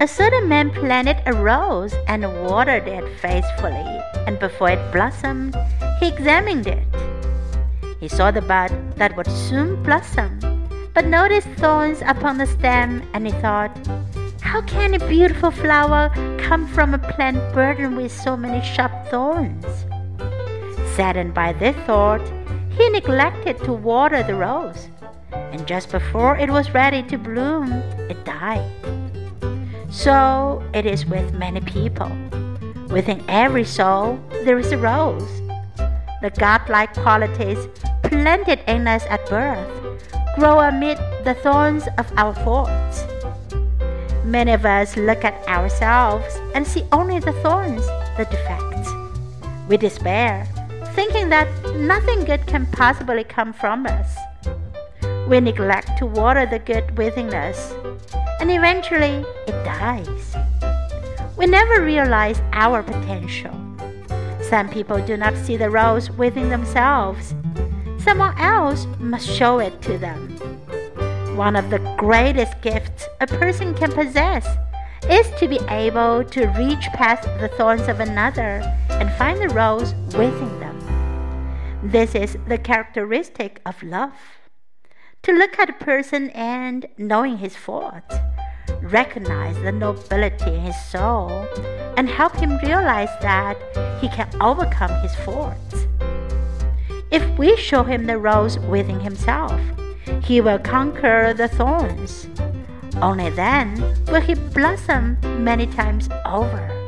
A certain man planted a rose and watered it faithfully, and before it blossomed, he examined it. He saw the bud that would soon blossom, but noticed thorns upon the stem, and he thought, How can a beautiful flower come from a plant burdened with so many sharp thorns? Saddened by this thought, he neglected to water the rose, and just before it was ready to bloom, it died. So it is with many people. Within every soul, there is a rose. The godlike qualities planted in us at birth grow amid the thorns of our faults. Many of us look at ourselves and see only the thorns, the defects. We despair, thinking that nothing good can possibly come from us. We neglect to water the good within us, and eventually it dies. We never realize our potential. Some people do not see the rose within themselves. Someone else must show it to them. One of the greatest gifts a person can possess is to be able to reach past the thorns of another and find the rose within them. This is the characteristic of love. To look at a person and, knowing his faults, recognize the nobility in his soul and help him realize that he can overcome his faults. If we show him the rose within himself, he will conquer the thorns. Only then will he blossom many times over.